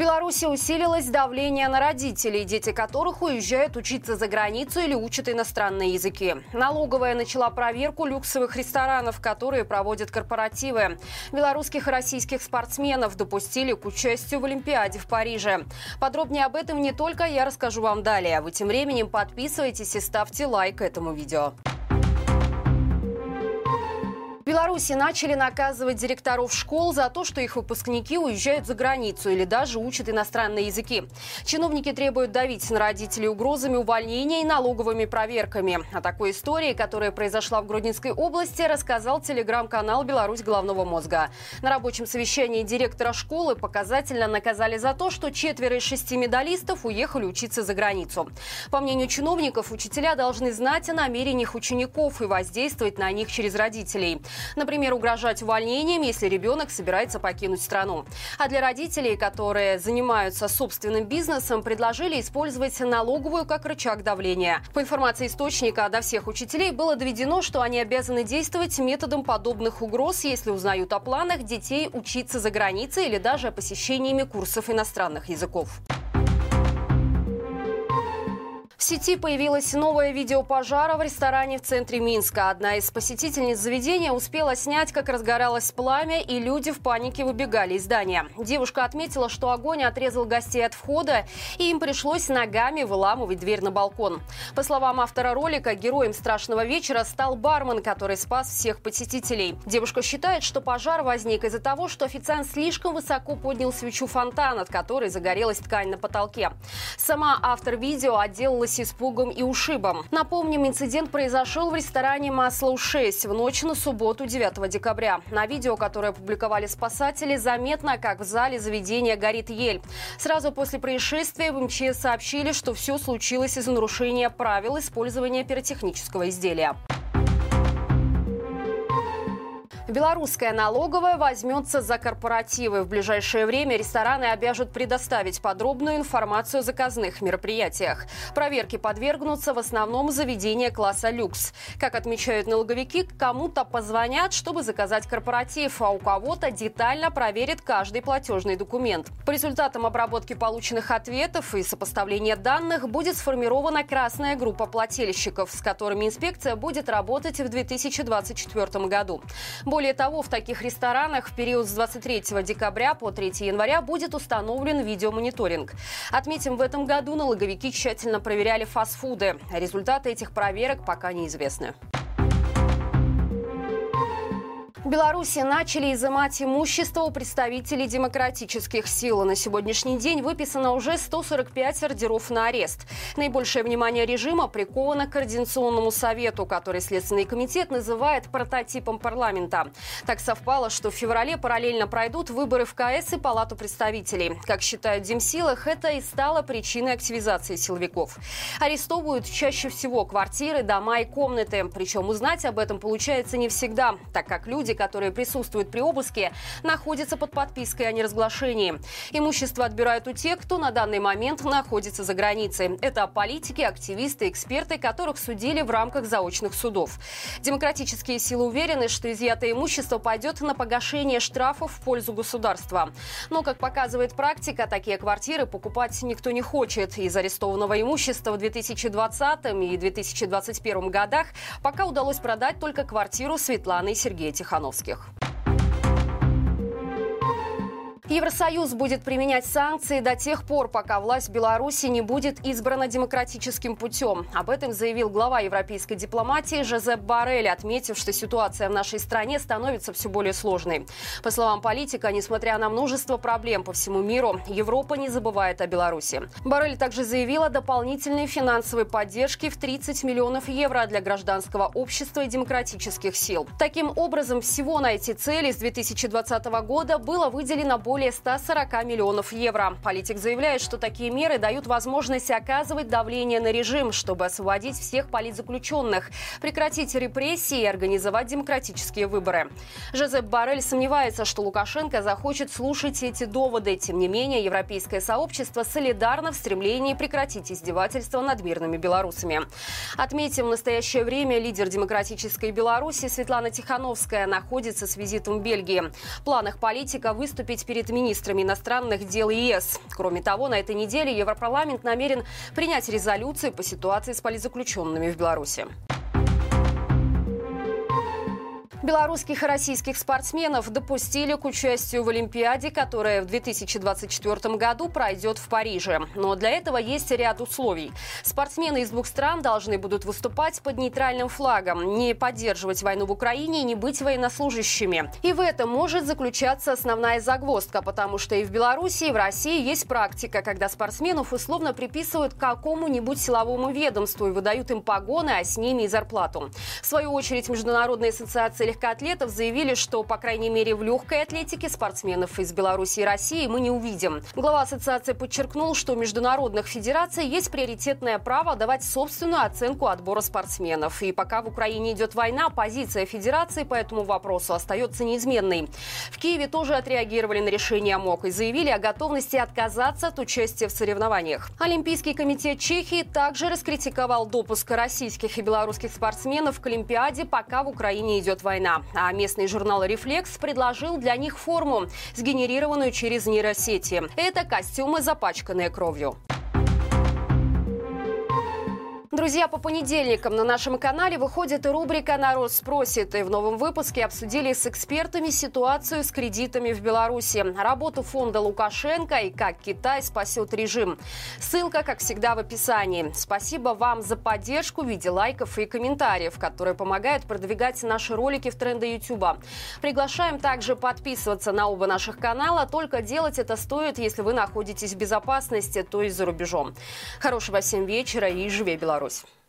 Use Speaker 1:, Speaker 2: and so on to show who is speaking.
Speaker 1: Беларуси усилилось давление на родителей, дети которых уезжают учиться за границу или учат иностранные языки. Налоговая начала проверку люксовых ресторанов, которые проводят корпоративы. Белорусских и российских спортсменов допустили к участию в Олимпиаде в Париже. Подробнее об этом не только я расскажу вам далее. Вы тем временем подписывайтесь и ставьте лайк этому видео. Беларуси начали наказывать директоров школ за то, что их выпускники уезжают за границу или даже учат иностранные языки. Чиновники требуют давить на родителей угрозами увольнения и налоговыми проверками. О такой истории, которая произошла в Гродненской области, рассказал телеграм-канал «Беларусь головного мозга». На рабочем совещании директора школы показательно наказали за то, что четверо из шести медалистов уехали учиться за границу. По мнению чиновников, учителя должны знать о намерениях учеников и воздействовать на них через родителей. Например, угрожать увольнением, если ребенок собирается покинуть страну. А для родителей, которые занимаются собственным бизнесом, предложили использовать налоговую как рычаг давления. По информации источника, до всех учителей было доведено, что они обязаны действовать методом подобных угроз, если узнают о планах детей учиться за границей или даже о посещениями курсов иностранных языков. Сети появилось новое видео пожара в ресторане в центре Минска. Одна из посетительниц заведения успела снять, как разгоралось пламя, и люди в панике выбегали из здания. Девушка отметила, что огонь отрезал гостей от входа, и им пришлось ногами выламывать дверь на балкон. По словам автора ролика, героем страшного вечера стал бармен, который спас всех посетителей. Девушка считает, что пожар возник из-за того, что официант слишком высоко поднял свечу фонтан, от которой загорелась ткань на потолке. Сама автор видео отделалась испугом и ушибом. Напомним, инцидент произошел в ресторане «Маслоу-6» в ночь на субботу 9 декабря. На видео, которое опубликовали спасатели, заметно, как в зале заведения горит ель. Сразу после происшествия в МЧС сообщили, что все случилось из-за нарушения правил использования пиротехнического изделия. Белорусская налоговая возьмется за корпоративы. В ближайшее время рестораны обяжут предоставить подробную информацию о заказных мероприятиях. Проверки подвергнутся в основном заведения класса люкс. Как отмечают налоговики, кому-то позвонят, чтобы заказать корпоратив, а у кого-то детально проверят каждый платежный документ. По результатам обработки полученных ответов и сопоставления данных будет сформирована красная группа плательщиков, с которыми инспекция будет работать в 2024 году. Более того, в таких ресторанах в период с 23 декабря по 3 января будет установлен видеомониторинг. Отметим, в этом году налоговики тщательно проверяли фастфуды. Результаты этих проверок пока неизвестны. Беларуси начали изымать имущество у представителей демократических сил. На сегодняшний день выписано уже 145 ордеров на арест. Наибольшее внимание режима приковано к Координационному совету, который Следственный комитет называет прототипом парламента. Так совпало, что в феврале параллельно пройдут выборы в КС и Палату представителей. Как считают Демсилах, это и стало причиной активизации силовиков. Арестовывают чаще всего квартиры, дома и комнаты. Причем узнать об этом получается не всегда, так как люди люди, которые присутствуют при обыске, находятся под подпиской о неразглашении. Имущество отбирают у тех, кто на данный момент находится за границей. Это политики, активисты, эксперты, которых судили в рамках заочных судов. Демократические силы уверены, что изъятое имущество пойдет на погашение штрафов в пользу государства. Но, как показывает практика, такие квартиры покупать никто не хочет. Из арестованного имущества в 2020 и 2021 годах пока удалось продать только квартиру Светланы и Сергея Тихановского. Тихановских. Евросоюз будет применять санкции до тех пор, пока власть Беларуси не будет избрана демократическим путем. Об этом заявил глава европейской дипломатии Жозеп Барель, отметив, что ситуация в нашей стране становится все более сложной. По словам политика, несмотря на множество проблем по всему миру, Европа не забывает о Беларуси. Барель также заявил о дополнительной финансовой поддержке в 30 миллионов евро для гражданского общества и демократических сил. Таким образом, всего на эти цели с 2020 года было выделено более более 140 миллионов евро. Политик заявляет, что такие меры дают возможность оказывать давление на режим, чтобы освободить всех политзаключенных, прекратить репрессии и организовать демократические выборы. Жозеп Барель сомневается, что Лукашенко захочет слушать эти доводы. Тем не менее, европейское сообщество солидарно в стремлении прекратить издевательства над мирными белорусами. Отметим, в настоящее время лидер демократической Беларуси Светлана Тихановская находится с визитом в Бельгии. В планах политика выступить перед министрами иностранных дел ЕС. Кроме того, на этой неделе Европарламент намерен принять резолюции по ситуации с политзаключенными в Беларуси. Белорусских и российских спортсменов допустили к участию в Олимпиаде, которая в 2024 году пройдет в Париже. Но для этого есть ряд условий. Спортсмены из двух стран должны будут выступать под нейтральным флагом, не поддерживать войну в Украине и не быть военнослужащими. И в этом может заключаться основная загвоздка, потому что и в Беларуси, и в России есть практика, когда спортсменов условно приписывают к какому-нибудь силовому ведомству и выдают им погоны, а с ними и зарплату. В свою очередь, Международная ассоциация легкоатлетов заявили, что, по крайней мере, в легкой атлетике спортсменов из Беларуси и России мы не увидим. Глава ассоциации подчеркнул, что у международных федераций есть приоритетное право давать собственную оценку отбора спортсменов. И пока в Украине идет война, позиция федерации по этому вопросу остается неизменной. В Киеве тоже отреагировали на решение МОК и заявили о готовности отказаться от участия в соревнованиях. Олимпийский комитет Чехии также раскритиковал допуск российских и белорусских спортсменов к Олимпиаде, пока в Украине идет война война. А местный журнал «Рефлекс» предложил для них форму, сгенерированную через нейросети. Это костюмы, запачканные кровью. Друзья, по понедельникам на нашем канале выходит рубрика «Народ спросит». И в новом выпуске обсудили с экспертами ситуацию с кредитами в Беларуси, работу фонда Лукашенко и как Китай спасет режим. Ссылка, как всегда, в описании. Спасибо вам за поддержку в виде лайков и комментариев, которые помогают продвигать наши ролики в тренды YouTube. Приглашаем также подписываться на оба наших канала. Только делать это стоит, если вы находитесь в безопасности, то есть за рубежом. Хорошего всем вечера и живи Беларусь! Servus.